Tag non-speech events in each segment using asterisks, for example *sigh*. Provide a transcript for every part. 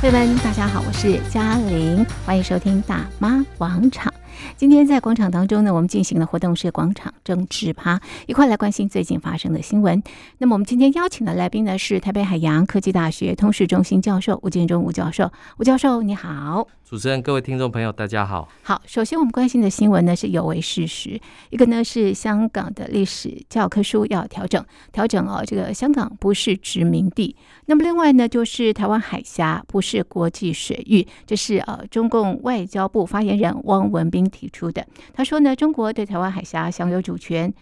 朋友们，大家好，我是嘉玲，欢迎收听大妈广场。今天在广场当中呢，我们进行的活动是广场政治趴，一块来关心最近发生的新闻。那么我们今天邀请的来宾呢是台北海洋科技大学通识中心教授吴建忠吴教授。吴教授你好，主持人、各位听众朋友大家好。好，首先我们关心的新闻呢是有违事实，一个呢是香港的历史教科书要调整，调整哦，这个香港不是殖民地。那么另外呢就是台湾海峡不是国际水域，这是呃中共外交部发言人汪文斌提出的，他说呢，中国对台湾海峡享有主权、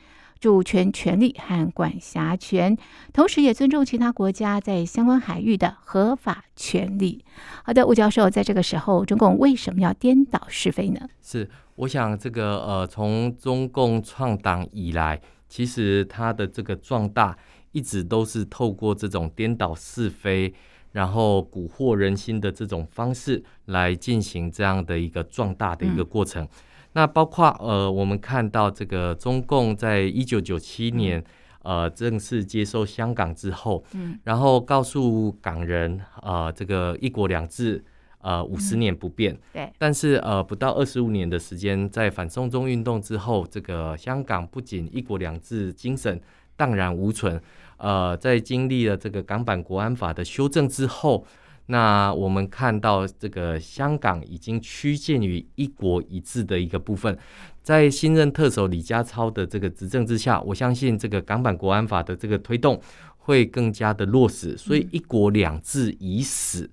主权权利和管辖权，同时也尊重其他国家在相关海域的合法权利。好的，吴教授，在这个时候，中共为什么要颠倒是非呢？是，我想这个呃，从中共创党以来，其实它的这个壮大一直都是透过这种颠倒是非。然后蛊惑人心的这种方式来进行这样的一个壮大的一个过程。嗯、那包括呃，我们看到这个中共在一九九七年、嗯、呃正式接收香港之后，嗯，然后告诉港人呃这个一国两制呃五十年不变。嗯、对。但是呃不到二十五年的时间，在反送中运动之后，这个香港不仅一国两制精神荡然无存。呃，在经历了这个港版国安法的修正之后，那我们看到这个香港已经趋近于一国一制的一个部分。在新任特首李家超的这个执政之下，我相信这个港版国安法的这个推动会更加的落实。所以一国两制已死，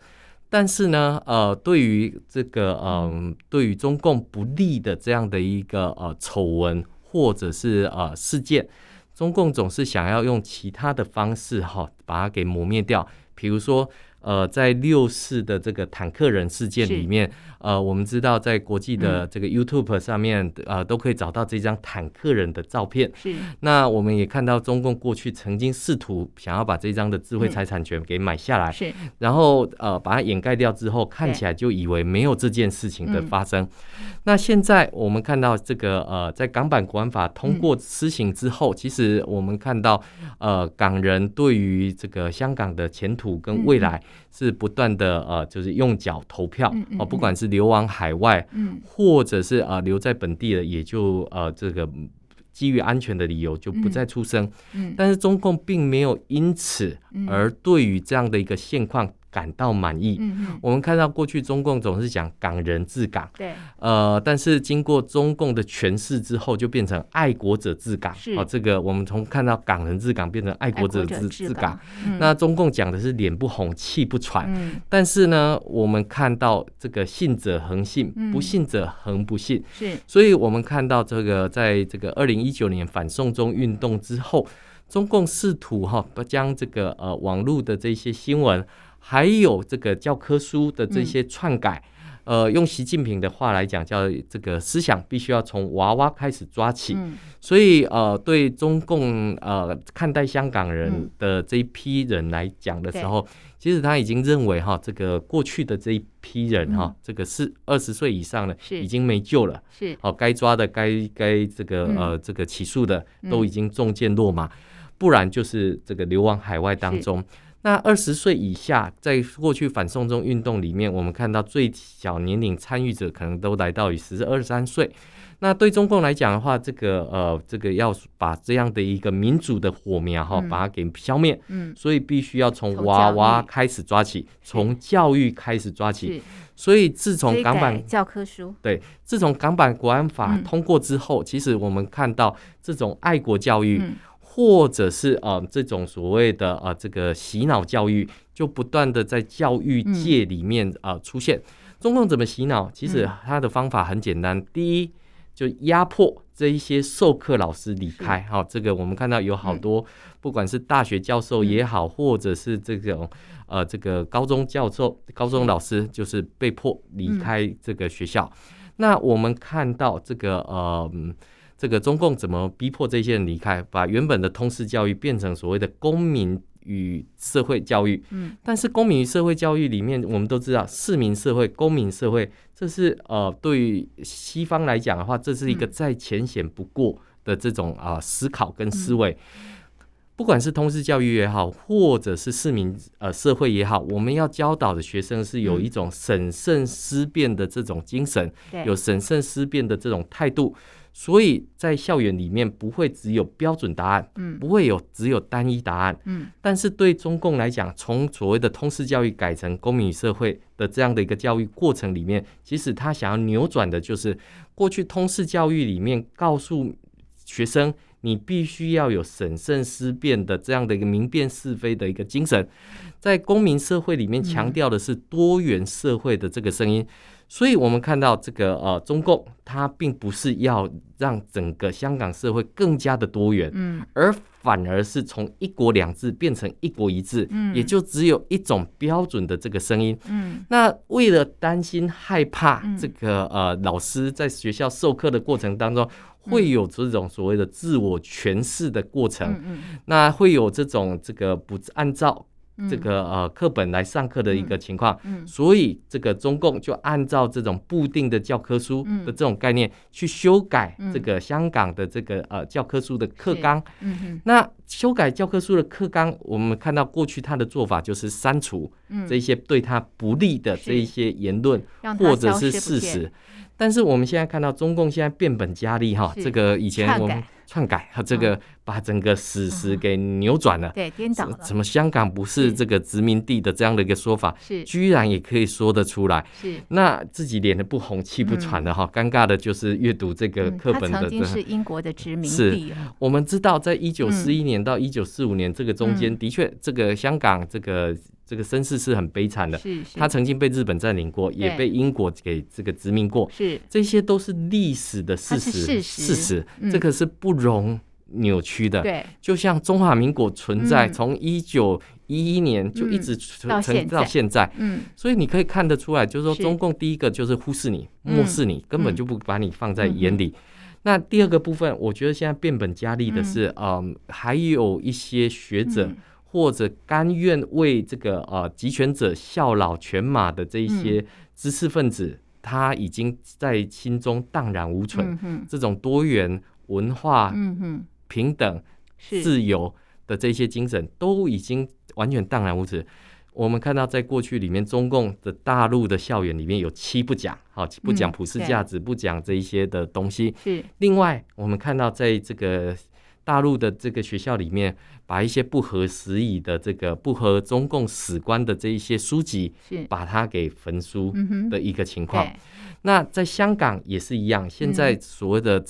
但是呢，呃，对于这个嗯、对于中共不利的这样的一个呃丑闻或者是呃事件。中共总是想要用其他的方式哈，把它给磨灭掉，比如说。呃，在六四的这个坦克人事件里面，呃，我们知道在国际的这个 YouTube 上面，嗯、呃，都可以找到这张坦克人的照片。是。那我们也看到中共过去曾经试图想要把这张的智慧财产权给买下来，是。然后呃，把它掩盖掉之后，看起来就以为没有这件事情的发生。那现在我们看到这个呃，在港版国安法通过施行之后，其实我们看到呃，港人对于这个香港的前途跟未来。是不断的呃，就是用脚投票哦，不管是流亡海外，或者是呃留在本地的，也就呃这个基于安全的理由就不再出声。但是中共并没有因此而对于这样的一个现况。感到满意。嗯嗯，我们看到过去中共总是讲港人治港，对，呃，但是经过中共的诠释之后，就变成爱国者治港。是，哦，这个我们从看到港人治港变成爱国者治治港。嗯，那中共讲的是脸不红气不喘。嗯，但是呢，我们看到这个信者恒信，不信者恒不信。是，所以我们看到这个在这个二零一九年反送中运动之后，中共试图哈把将这个呃网络的这些新闻。还有这个教科书的这些篡改，嗯、呃，用习近平的话来讲，叫这个思想必须要从娃娃开始抓起。嗯、所以，呃，对中共呃看待香港人的这一批人来讲的时候，嗯、其实他已经认为哈，这个过去的这一批人哈，嗯、这个是二十岁以上的，已经没救了。是，好，该抓的、该该这个呃这个起诉的，都已经中箭落马，嗯、不然就是这个流亡海外当中。那二十岁以下，在过去反送中运动里面，我们看到最小年龄参与者可能都来到于十二三岁。那对中共来讲的话，这个呃，这个要把这样的一个民主的火苗哈，把它给消灭，嗯，所以必须要从娃娃开始抓起，从教育开始抓起。所以自从港版教科书对，自从港版国安法通过之后，其实我们看到这种爱国教育。或者是啊、呃，这种所谓的啊、呃，这个洗脑教育，就不断的在教育界里面啊、呃、出现。中共怎么洗脑？其实它的方法很简单，第一就压迫这一些授课老师离开。好，这个我们看到有好多，不管是大学教授也好，或者是这种呃这个高中教授、高中老师，就是被迫离开这个学校。那我们看到这个呃。这个中共怎么逼迫这些人离开，把原本的通识教育变成所谓的公民与社会教育？嗯，但是公民与社会教育里面，我们都知道市民社会、公民社会，这是呃，对于西方来讲的话，这是一个再浅显不过的这种啊、呃、思考跟思维。不管是通识教育也好，或者是市民呃社会也好，我们要教导的学生是有一种审慎思辨的这种精神，有审慎思辨的这种态度。所以在校园里面不会只有标准答案，嗯，不会有只有单一答案，嗯。但是对中共来讲，从所谓的通识教育改成公民与社会的这样的一个教育过程里面，其实他想要扭转的就是过去通识教育里面告诉学生，你必须要有审慎思辨的这样的一个明辨是非的一个精神，在公民社会里面强调的是多元社会的这个声音。所以，我们看到这个呃，中共它并不是要让整个香港社会更加的多元，嗯，而反而是从一国两制变成一国一制，嗯，也就只有一种标准的这个声音，嗯。那为了担心害怕这个呃老师在学校授课的过程当中会有这种所谓的自我诠释的过程，嗯嗯，那会有这种这个不按照。这个呃课本来上课的一个情况，嗯，所以这个中共就按照这种固定的教科书的这种概念去修改这个香港的这个呃教科书的课纲，嗯，那修改教科书的课纲，我们看到过去他的做法就是删除这些对他不利的这一些言论或者是事实，但是我们现在看到中共现在变本加厉哈，这个以前我们。篡改和这个把整个史实给扭转了，对，颠倒了。怎么香港不是这个殖民地的这样的一个说法，是居然也可以说得出来？是那自己脸的不红气不喘的哈，尴尬的就是阅读这个课本的。曾经是英国的殖民地。我们知道，在一九四一年到一九四五年这个中间，的确这个香港这个。这个身世是很悲惨的，是是，他曾经被日本占领过，也被英国给这个殖民过，是。这些都是历史的事实，事实，事实，嗯，这个是不容扭曲的。对，就像中华民国存在，从一九一一年就一直存到现在，嗯，所以你可以看得出来，就是说中共第一个就是忽视你、漠视你，根本就不把你放在眼里。那第二个部分，我觉得现在变本加厉的是，嗯，还有一些学者。或者甘愿为这个呃集权者效劳犬马的这一些知识分子，嗯、他已经在心中荡然无存。嗯、这种多元文化、嗯、平等、自由的这些精神，都已经完全荡然无存。我们看到，在过去里面，中共的大陆的校园里面有七不讲，好，不讲普世价值，嗯、不讲这一些的东西。是另外，我们看到在这个。大陆的这个学校里面，把一些不合时宜的这个不合中共史观的这一些书籍，把它给焚书的一个情况。那在香港也是一样，现在所谓的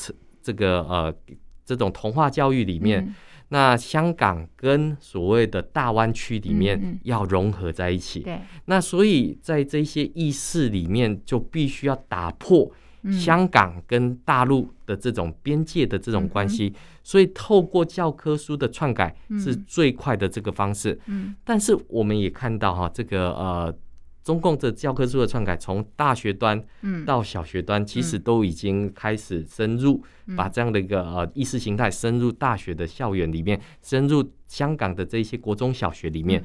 这个呃这种同化教育里面，那香港跟所谓的大湾区里面要融合在一起。那所以在这些意识里面，就必须要打破。香港跟大陆的这种边界的这种关系，所以透过教科书的篡改是最快的这个方式。但是我们也看到哈，这个呃，中共的教科书的篡改，从大学端到小学端，其实都已经开始深入，把这样的一个呃意识形态深入大学的校园里面，深入香港的这些国中小学里面。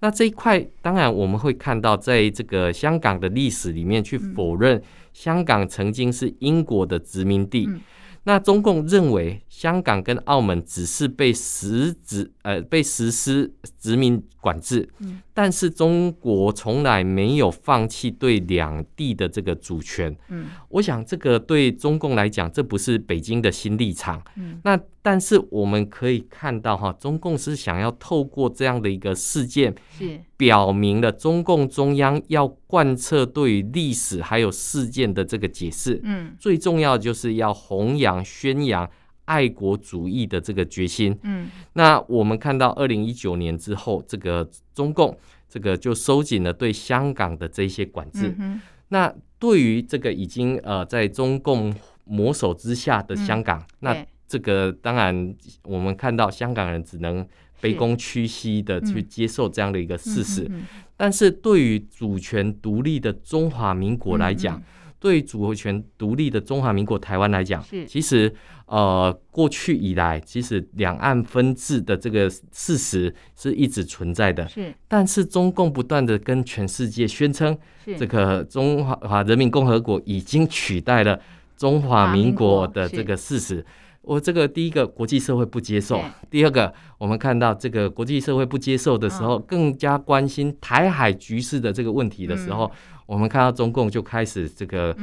那这一块，当然我们会看到，在这个香港的历史里面去否认。香港曾经是英国的殖民地，嗯、那中共认为香港跟澳门只是被实质呃被实施殖民管制，嗯、但是中国从来没有放弃对两地的这个主权。嗯、我想这个对中共来讲，这不是北京的新立场。嗯、那但是我们可以看到哈，中共是想要透过这样的一个事件，是表明了中共中央要贯彻对于历史还有事件的这个解释。嗯，最重要的就是要弘扬宣扬爱国主义的这个决心。嗯，那我们看到二零一九年之后，这个中共这个就收紧了对香港的这些管制。嗯，那对于这个已经呃在中共魔手之下的香港，那这个当然，我们看到香港人只能卑躬屈膝的去接受这样的一个事实。但是对于主权独立的中华民国来讲，对主权独立的中华民国台湾来讲，其实呃过去以来，其实两岸分治的这个事实是一直存在的。是。但是中共不断的跟全世界宣称，这个中华人民共和国已经取代了中华民国的这个事实。我这个第一个国际社会不接受，第二个我们看到这个国际社会不接受的时候，更加关心台海局势的这个问题的时候，我们看到中共就开始这个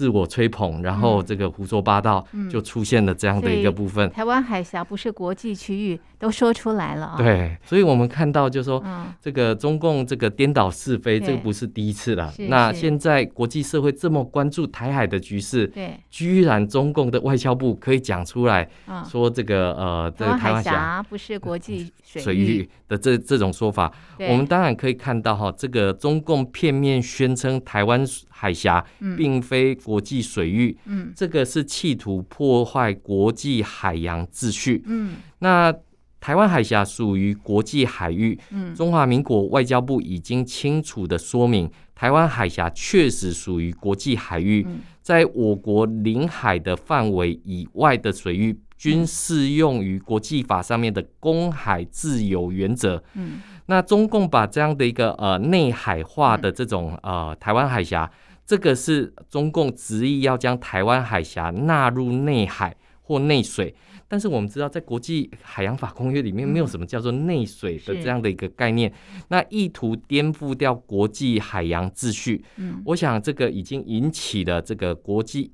自我吹捧，然后这个胡说八道，就出现了这样的一个部分。台湾海峡不是国际区域，都说出来了啊。对，所以我们看到就是说，这个中共这个颠倒是非，这个不是第一次了。那现在国际社会这么关注台海的局势，对，居然中共的外交部可以讲出来，说这个呃，这个台湾海峡不是国际水域的这这种说法，我们当然可以看到哈，这个中共片面宣称台湾海峡并非国际水域，嗯，这个是企图破坏国际海洋秩序，嗯，那台湾海峡属于国际海域，嗯，中华民国外交部已经清楚的说明，台湾海峡确实属于国际海域，在我国领海的范围以外的水域，均适用于国际法上面的公海自由原则，嗯，那中共把这样的一个呃内海化的这种呃台湾海峡。这个是中共执意要将台湾海峡纳入内海或内水，但是我们知道，在国际海洋法公约里面没有什么叫做内水的这样的一个概念，那意图颠覆掉国际海洋秩序。嗯，我想这个已经引起了这个国际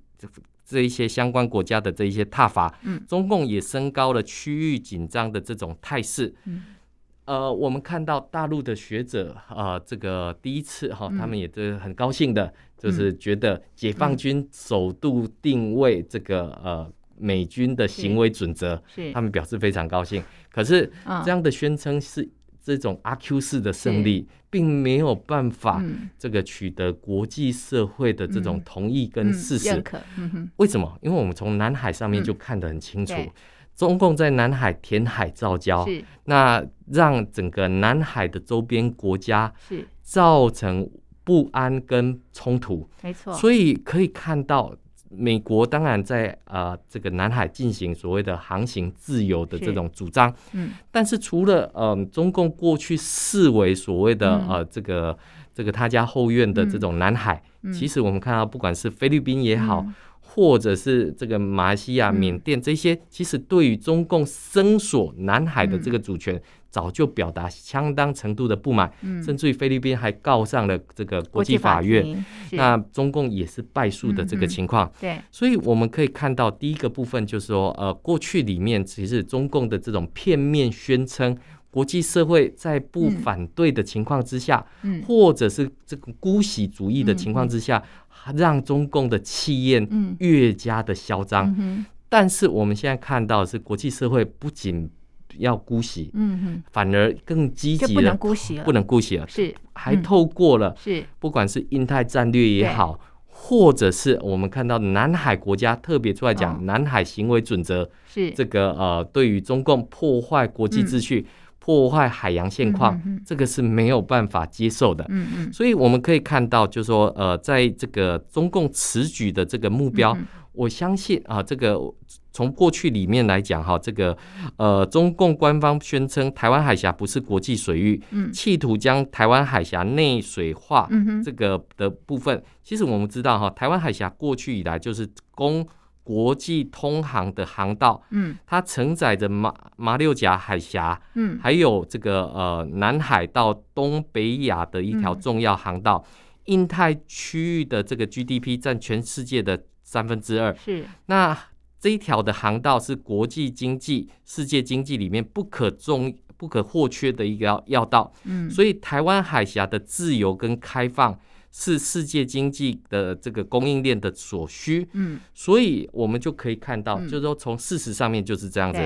这一些相关国家的这一些挞伐。嗯，中共也升高了区域紧张的这种态势。嗯。呃，我们看到大陆的学者啊、呃，这个第一次哈，他们也是很高兴的，嗯、就是觉得解放军首度定位这个呃美军的行为准则，他们表示非常高兴。可是这样的宣称是这种阿 Q 式的胜利，并没有办法这个取得国际社会的这种同意跟事实。为什么？因为我们从南海上面就看得很清楚。中共在南海填海造礁，是。那让整个南海的周边国家是。造成不安跟冲突，没错。所以可以看到，美国当然在呃这个南海进行所谓的航行自由的这种主张，嗯，但是除了呃中共过去视为所谓的呃这个这个他家后院的这种南海，其实我们看到不管是菲律宾也好。或者是这个马来西亚、缅甸这些，其实对于中共声索南海的这个主权，早就表达相当程度的不满，甚至于菲律宾还告上了这个国际法院。那中共也是败诉的这个情况。对，所以我们可以看到，第一个部分就是说，呃，过去里面其实中共的这种片面宣称，国际社会在不反对的情况之下，或者是这个姑息主义的情况之下。让中共的气焰越加的嚣张，但是我们现在看到的是国际社会不仅要姑息，嗯哼，反而更积极的不能姑息了，不能姑息了，是。还透过了是。不管是印太战略也好，或者是我们看到南海国家特别出来讲南海行为准则，是。这个呃对于中共破坏国际秩序。嗯破坏海洋现况，这个是没有办法接受的。嗯嗯，所以我们可以看到，就是说，呃，在这个中共此举的这个目标，嗯、我相信啊，这个从过去里面来讲，哈，这个呃，中共官方宣称台湾海峡不是国际水域，嗯，企图将台湾海峡内水化，这个的部分，嗯、其实我们知道，哈，台湾海峡过去以来就是供。国际通航的航道，嗯，它承载着马马六甲海峡，嗯，还有这个呃南海到东北亚的一条重要航道，嗯、印太区域的这个 GDP 占全世界的三分之二，是。那这一条的航道是国际经济、世界经济里面不可重、不可或缺的一个要要道，嗯，所以台湾海峡的自由跟开放。是世界经济的这个供应链的所需，嗯，所以我们就可以看到，就是说从事实上面就是这样子。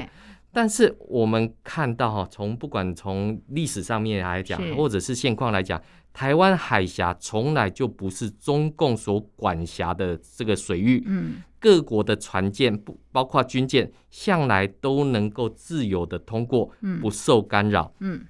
但是我们看到哈，从不管从历史上面来讲，或者是现况来讲，台湾海峡从来就不是中共所管辖的这个水域，嗯，各国的船舰不包括军舰，向来都能够自由的通过，不受干扰，嗯。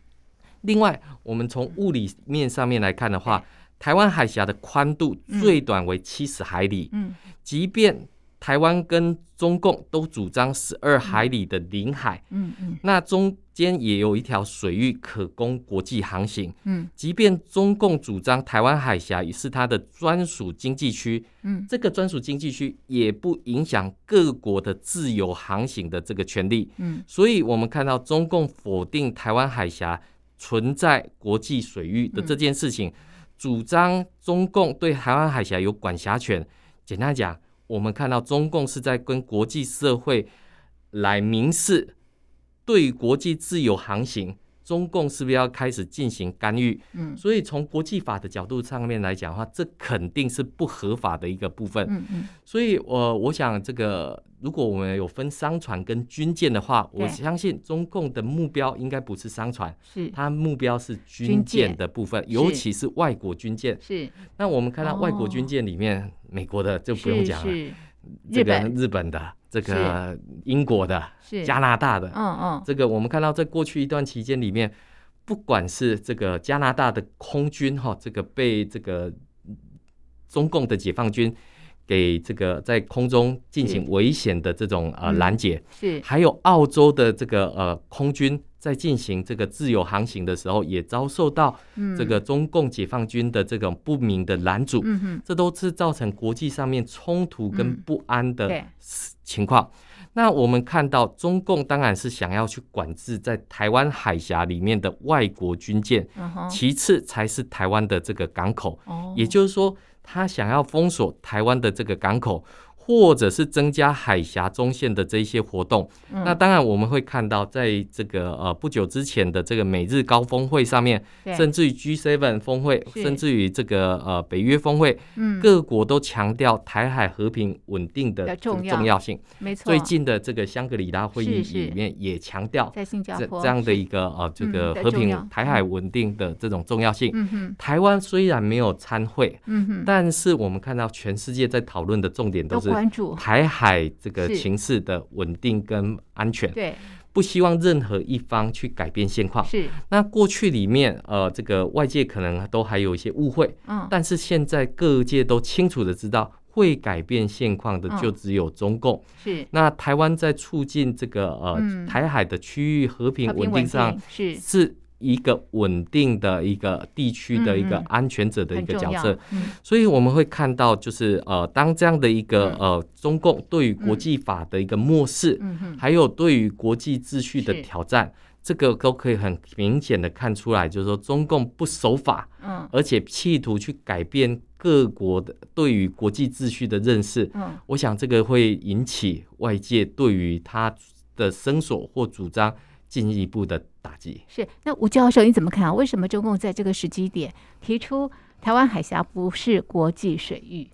另外，我们从物理面上面来看的话。台湾海峡的宽度最短为七十海里，嗯，即便台湾跟中共都主张十二海里的领海，嗯嗯，那中间也有一条水域可供国际航行。嗯，即便中共主张台湾海峡也是它的专属经济区，嗯，这个专属经济区也不影响各国的自由航行的这个权利。嗯，所以我们看到中共否定台湾海峡存在国际水域的这件事情，嗯、主张中共对台湾海峡有管辖权。简单讲，我们看到中共是在跟国际社会来明示。对国际自由航行，中共是不是要开始进行干预？嗯，所以从国际法的角度上面来讲的话，这肯定是不合法的一个部分。嗯嗯，所以我、呃、我想，这个如果我们有分商船跟军舰的话，我相信中共的目标应该不是商船，是它目标是军舰的部分，尤其是外国军舰。是。那我们看到外国军舰里面，哦、美国的就不用讲了，这个日本。的。这个英国的、加拿大的，嗯嗯，这个我们看到在过去一段期间里面，不管是这个加拿大的空军哈，这个被这个中共的解放军给这个在空中进行危险的这种呃拦截，是，还有澳洲的这个呃空军。在进行这个自由航行的时候，也遭受到这个中共解放军的这种不明的拦阻，嗯，这都是造成国际上面冲突跟不安的情况。嗯、那我们看到中共当然是想要去管制在台湾海峡里面的外国军舰，嗯，其次才是台湾的这个港口，哦，也就是说，他想要封锁台湾的这个港口。或者是增加海峡中线的这一些活动，嗯，那当然我们会看到，在这个呃不久之前的这个美日高峰会上面，甚至于 G7 峰会，甚至于这个呃北约峰会，嗯，各国都强调台海和平稳定的重要。性。没错，最近的这个香格里拉会议里面也强调，在新加坡。这这样的一个呃这个 *laughs* 和平台海稳定的这种重要性。嗯哼，台湾虽然没有参会，嗯哼，但是我们看到全世界在讨论的重点都是。关注。台海这个情势的稳定跟安全，对，不希望任何一方去改变现况。是，那过去里面，呃，这个外界可能都还有一些误会，嗯，但是现在各界都清楚的知道，会改变现况的就只有中共。是，那台湾在促进这个呃台海的区域和平稳定上是。是。一个稳定的一个地区的一个安全者的一个角色，嗯嗯、所以我们会看到，就是呃，当这样的一个呃，中共对于国际法的一个漠视，嗯、还有对于国际秩序的挑战，这个都可以很明显的看出来，就是说中共不守法，嗯，而且企图去改变各国的对于国际秩序的认识，嗯，我想这个会引起外界对于他的声索或主张。进一步的打击。是，那吴教授你怎么看啊？为什么中共在这个时机点提出台湾海峡不是国际水域？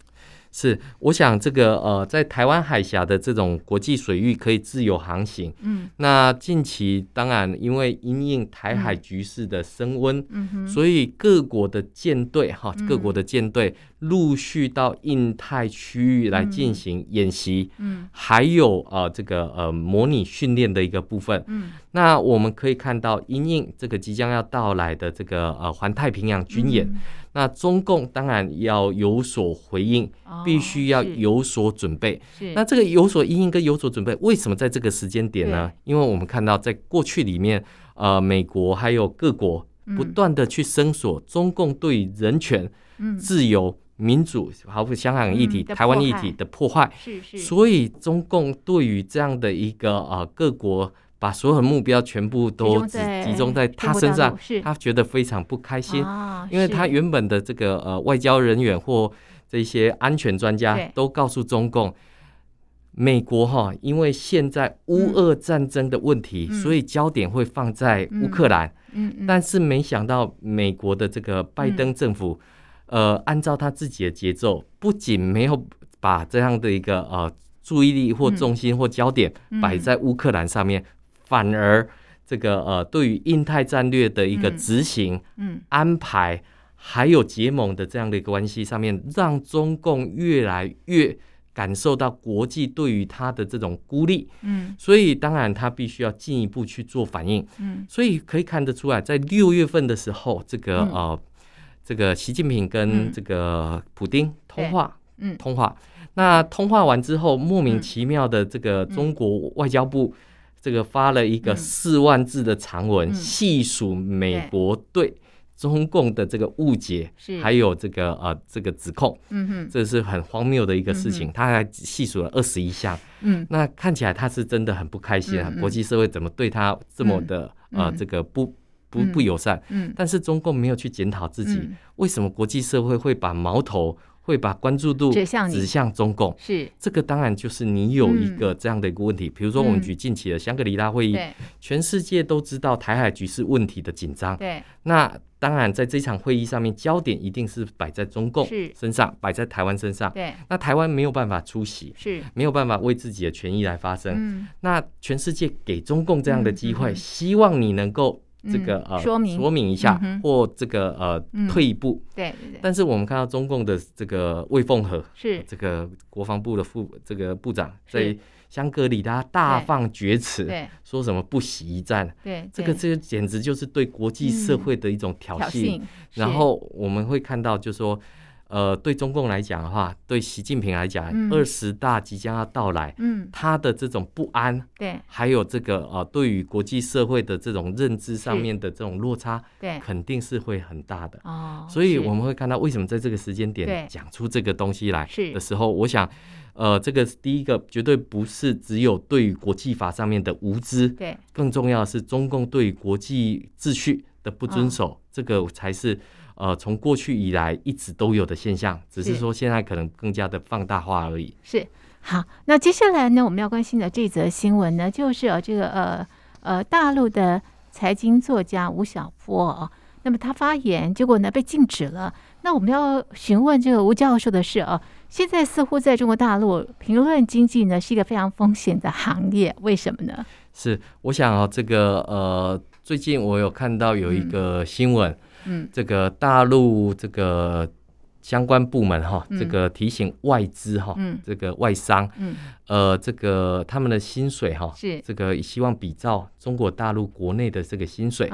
是，我想这个呃，在台湾海峡的这种国际水域可以自由航行。嗯，那近期当然因为因应台海局势的升温，嗯哼，所以各国的舰队哈，嗯、各国的舰队陆续到印太区域来进行演习。嗯，还有呃这个呃模拟训练的一个部分。嗯，那我们可以看到因应这个即将要到来的这个呃环太平洋军演。嗯那中共当然要有所回应，必须要有所准备。那这个有所应应跟有所准备，为什么在这个时间点呢？因为我们看到在过去里面，呃，美国还有各国不断的去搜索中共对人权、自由、民主，包括香港议题、台湾议题的破坏。是是。所以中共对于这样的一个呃各国。把所有的目标全部都集集中在他身上，他觉得非常不开心，因为他原本的这个呃外交人员或这些安全专家都告诉中共，美国哈，因为现在乌俄战争的问题，所以焦点会放在乌克兰，但是没想到美国的这个拜登政府，呃，按照他自己的节奏，不仅没有把这样的一个呃注意力或重心或焦点摆在乌克兰上面。反而，这个呃，对于印太战略的一个执行、嗯。安排，还有结盟的这样的一个关系上面，让中共越来越感受到国际对于他的这种孤立，嗯，所以当然他必须要进一步去做反应，嗯，所以可以看得出来，在六月份的时候，这个呃，这个习近平跟这个普丁通话，嗯，通话，那通话完之后，莫名其妙的这个中国外交部。这个发了一个四万字的长文，细、嗯、数美国对。中共的这个误解，还有这个呃这个指控，嗯哼，这是很荒谬的一个事情。嗯、他还细数了二十一项，嗯，那看起来他是真的很不开心啊。嗯、国际社会怎么对他这么的、嗯、呃这个不不不友善？嗯，但是中共没有去检讨自己，嗯、为什么国际社会会把矛头？会把关注度指向中共，是。这个当然就是你有一个这样的一个问题。比如说，我们举近期的香格里拉会议，全世界都知道台海局势问题的紧张。对，那当然在这场会议上面，焦点一定是摆在中共身上，摆在台湾身上。对，那台湾没有办法出席，是。没有办法为自己的权益来发声。那全世界给中共这样的机会，希望你能够。这个呃，说明说明一下，或这个呃，退一步。对对对。但是我们看到中共的这个魏凤和是这个国防部的副这个部长，在香格里拉大放厥词，说什么不惜一战。对，这个这个简直就是对国际社会的一种挑衅。然后我们会看到，就是说。呃，对中共来讲的话，对习近平来讲，二十大即将要到来，嗯，他的这种不安，对，还有这个呃，对于国际社会的这种认知上面的这种落差，对，肯定是会很大的。哦，所以我们会看到，为什么在这个时间点讲出这个东西来的时候，我想，呃，这个第一个绝对不是只有对于国际法上面的无知，对，更重要的是中共对于国际秩序的不遵守，这个才是。呃，从过去以来一直都有的现象，只是说现在可能更加的放大化而已。是，好，那接下来呢，我们要关心的这则新闻呢，就是呃，这个呃呃，大陆的财经作家吴晓波哦，那么他发言，结果呢被禁止了。那我们要询问这个吴教授的是哦，现在似乎在中国大陆评论经济呢是一个非常风险的行业，为什么呢？是，我想啊，这个呃，最近我有看到有一个新闻。嗯嗯，这个大陆这个相关部门哈，这个提醒外资哈，这个外商，嗯，呃，这个他们的薪水哈，是。这个希望比照中国大陆国内的这个薪水，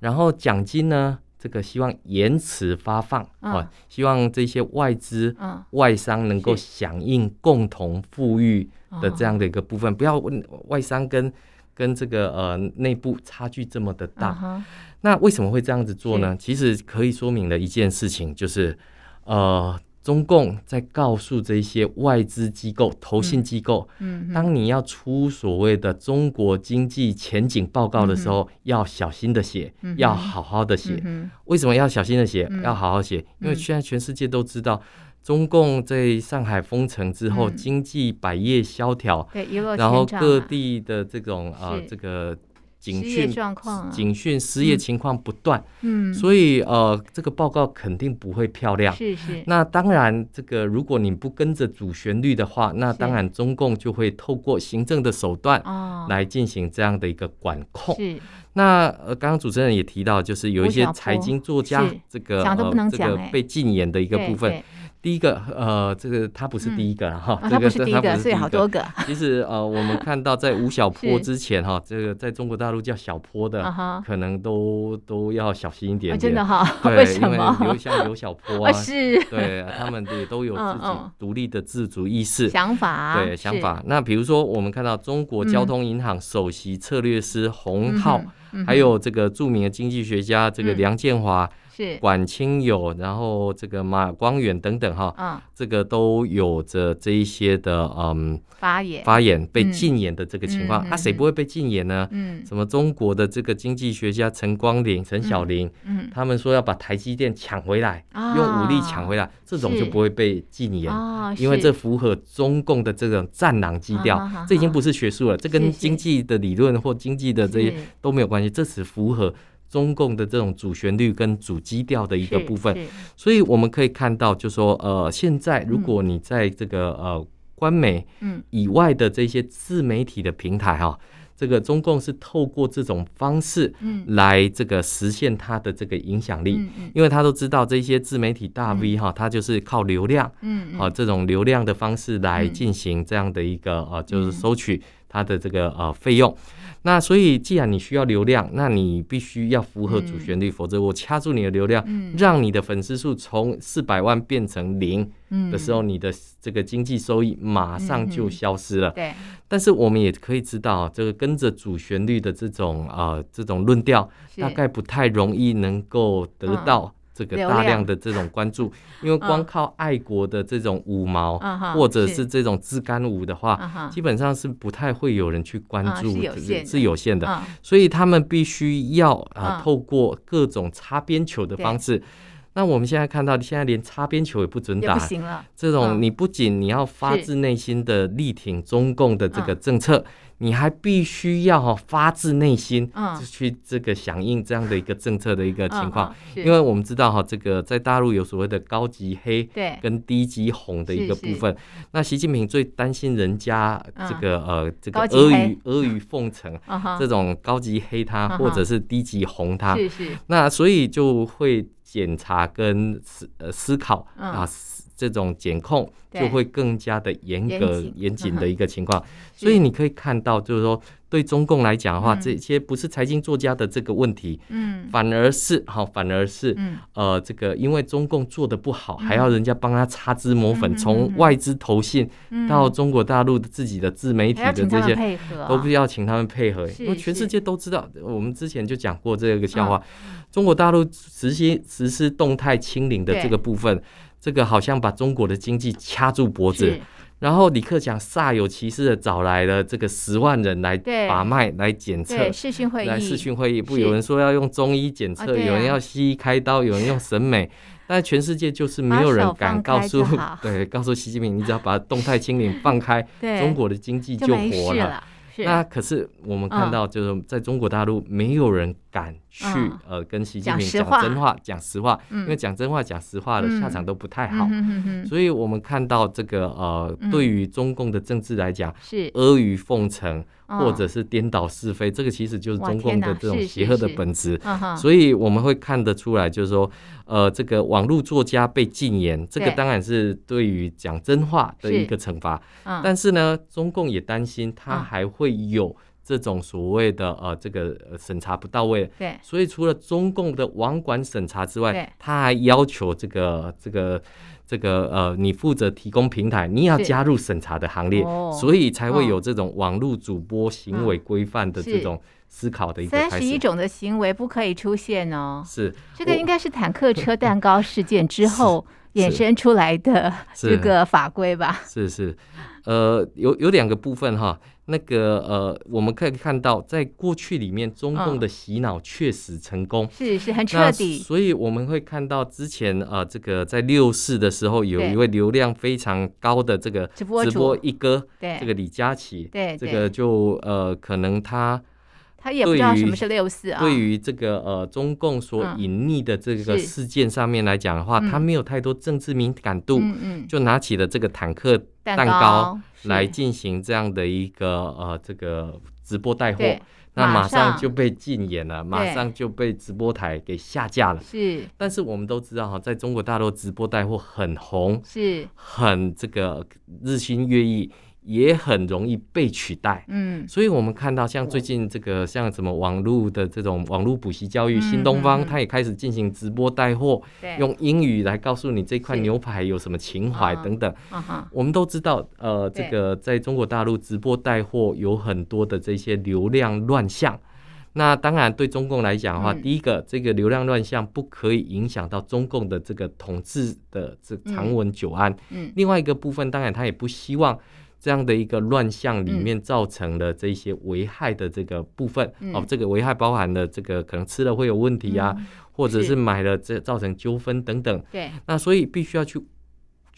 然后奖金呢，这个希望延迟发放啊，希望这些外资、外商能够响应共同富裕的这样的一个部分，不要问外商跟跟这个呃内部差距这么的大。那为什么会这样子做呢？其实可以说明了一件事情，就是呃，中共在告诉这些外资机构、投信机构，嗯，当你要出所谓的中国经济前景报告的时候，要小心的写，要好好的写。为什么要小心的写？要好好写？因为现在全世界都知道，中共在上海封城之后，经济百业萧条，然后各地的这种啊，这个。警讯状况，警讯失业情况不断，嗯，所以呃，这个报告肯定不会漂亮。是是。那当然，这个如果你不跟着主旋律的话，那当然中共就会透过行政的手段来进行这样的一个管控。是。那呃，刚刚主持人也提到，就是有一些财经作家，这个呃，这个被禁言的一个部分。第一个，呃，这个他不是第一个哈，这个他不是第一个，所以好多个。*laughs* 其实呃，我们看到在吴晓波 *laughs* 之前哈，这个在中国大陆叫小坡的，可能都都要小心一点。真的哈？*laughs* 为什么？因为刘像刘小波啊，是，对，他们也都有自己独立的自主意识、想法，对想法。那比如说，我们看到中国交通银行首席策略师洪浩，还有这个著名的经济学家这个梁建华。是。管清友，然后这个马光远等等哈，嗯，这个都有着这一些的嗯发言。发言被禁言的这个情况，那谁不会被禁言呢？嗯，什么中国的这个经济学家陈光林、陈小林，嗯，他们说要把台积电抢回来，用武力抢回来，这种就不会被禁言，因为这符合中共的这种战狼基调，这已经不是学术了，这跟经济的理论或经济的这些都没有关系，这只符合。中共的这种主旋律跟主基调的一个部分，所以我们可以看到，就说呃，现在如果你在这个呃官媒以外的这些自媒体的平台哈。这个中共是透过这种方式，来这个实现它的这个影响力，因为他都知道这些自媒体大 V 哈，他就是靠流量，嗯，啊这种流量的方式来进行这样的一个呃，就是收取它的这个呃费用。那所以，既然你需要流量，那你必须要符合主旋律，嗯、否则我掐住你的流量，嗯、让你的粉丝数从四百万变成零的时候，嗯、你的这个经济收益马上就消失了。嗯、对。但是我们也可以知道，这个跟着主旋律的这种呃这种论调，大概不太容易能够得到。这个大量的这种关注，因为光靠爱国的这种五毛，或者是这种自干五的话，基本上是不太会有人去关注，是有限的。所以他们必须要啊，透过各种擦边球的方式。那我们现在看到，现在连擦边球也不准打，这种你不仅你要发自内心的力挺中共的这个政策。你还必须要哈发自内心去这个响应这样的一个政策的一个情况，因为我们知道哈，这个在大陆有所谓的高级黑跟低级红的一个部分。那习近平最担心人家这个呃这个阿谀阿谀奉承这种高级黑他或者是低级红他，那所以就会检查跟思呃思考啊。这种检控就会更加的严格、严谨。的一个情况，*laughs* 所以你可以看到，就是说，对中共来讲的话，这些不是财经作家的这个问题，嗯，反而是好，反而是，呃，这个因为中共做的不好，还要人家帮他擦脂抹粉，从外资投信到中国大陆的自己的自媒体的这些，都不要请他们配合，因为全世界都知道，我们之前就讲过这个笑话，中国大陆实行实施动态清零的这个部分。这个好像把中国的经济掐住脖子，然后李克强煞有其事的找来了这个十万人来把脉、来检测、视讯会议、来视讯会议。不，有人说要用中医检测，是。有人要西医开刀，有人用审美，啊、*laughs* 但全世界就是没有人敢告诉，*laughs* 对，告诉习近平，你只要把动态清零放开，*laughs* 对。中国的经济就活了。那可是我们看到，就是在中国大陆，没有人敢去呃跟习近平讲真话，讲实话，因为讲真话、讲实话的下场都不太好。所以我们看到这个呃，对于中共的政治来讲，是。阿谀奉承或者是颠倒是非，这个其实就是中共的这种邪恶的本质。所以我们会看得出来，就是说，呃，这个网络作家被禁言，这个当然是对于讲真话的一个惩罚。但是呢，中共也担心他还会有。这种所谓的呃，这个审查不到位，对，所以除了中共的网管审查之外，对。他还要求这个这个这个呃，你负责提供平台，你要加入审查的行列，所以才会有这种网络主播行为规范的这种思考的一个。三十一种的行为不可以出现哦，是。这个应该是坦克车蛋糕事件之后 *laughs* 衍生出来的这个法规吧？是是，是，呃，有有两个部分哈。那个呃，我们可以看到，在过去里面，中共的洗脑确实成功，哦、是是很彻底。所以我们会看到之前呃，这个在六四的时候，有一位流量非常高的这个直播一哥，对这个李佳琦，对这个就呃，可能他。他也不知道什么是六四啊。对于这个呃中共所隐匿的这个事件上面来讲的话，他没有太多政治敏感度，就拿起了这个坦克蛋糕来进行这样的一个呃这个直播带货，那马上。就被禁言了，马上就被直播台给下架了。是，但是我们都知道哈，在中国大陆直播带货很红，是。很这个日新月异。也很容易被取代，嗯，所以我们看到像最近这个像什么网络的这种网络补习教育，新东方它也开始进行直播带货，用英语来告诉你这块牛排有什么情怀等等。我们都知道，呃，这个在中国大陆直播带货有很多的这些流量乱象。那当然对中共来讲的话，第一个这个流量乱象不可以影响到中共的这个统治的这长稳久安。嗯，另外一个部分，当然他也不希望。这样的一个乱象里面造成的这些危害的这个部分，嗯、哦，这个危害包含了这个可能吃了会有问题啊，嗯、或者是。买了这造成纠纷等等。对，那所以必须要去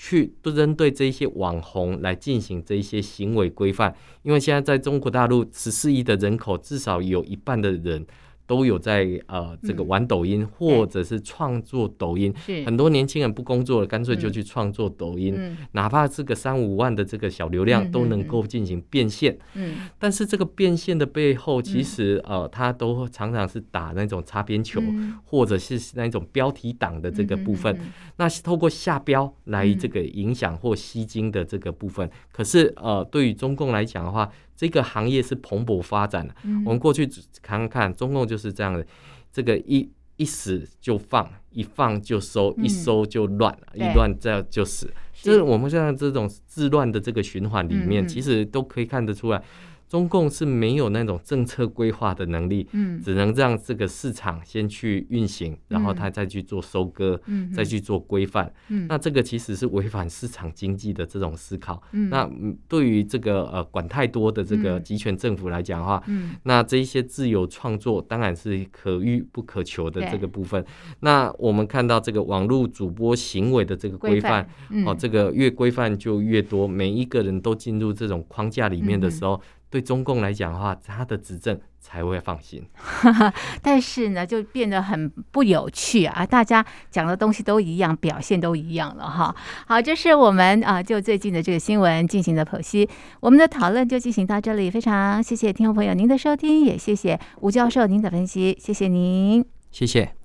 去针对这些网红来进行这些行为规范，因为现在在中国大陆十四亿的人口，至少有一半的人。都有在呃这个玩抖音，或者是创作抖音。很多年轻人不工作了，干脆就去创作抖音，哪怕是个三五万的这个小流量，都能够进行变现。嗯。但是这个变现的背后，其实呃，他都常常是打那种擦边球，或者是那种标题党的这个部分。那是透过下标来这个影响或吸金的这个部分。可是呃，对于中共来讲的话，这个行业是蓬勃发展的。嗯、我们过去看看看，中共就是这样的，这个一一死就放，一放就收，一收就乱，嗯、一乱再就死。就是我们现在这种治乱的这个循环里面，其实都可以看得出来。中共是没有那种政策规划的能力，嗯，只能让这个市场先去运行，然后他再去做收割，嗯，再去做规范，嗯，那这个其实是违反市场经济的这种思考，嗯，那对于这个呃管太多的这个集权政府来讲的话，嗯，那这一些自由创作当然是可遇不可求的这个部分。那我们看到这个网络主播行为的这个规范，哦，这个越规范就越多，每一个人都进入这种框架里面的时候。对中共来讲的话，他的执政才会放心。*laughs* 但是呢，就变得很不有趣啊！大家讲的东西都一样，表现都一样了哈。好，这是我们啊，就最近的这个新闻进行的剖析。我们的讨论就进行到这里，非常谢谢听众朋友您的收听，也谢谢吴教授您的分析，谢谢您，谢谢。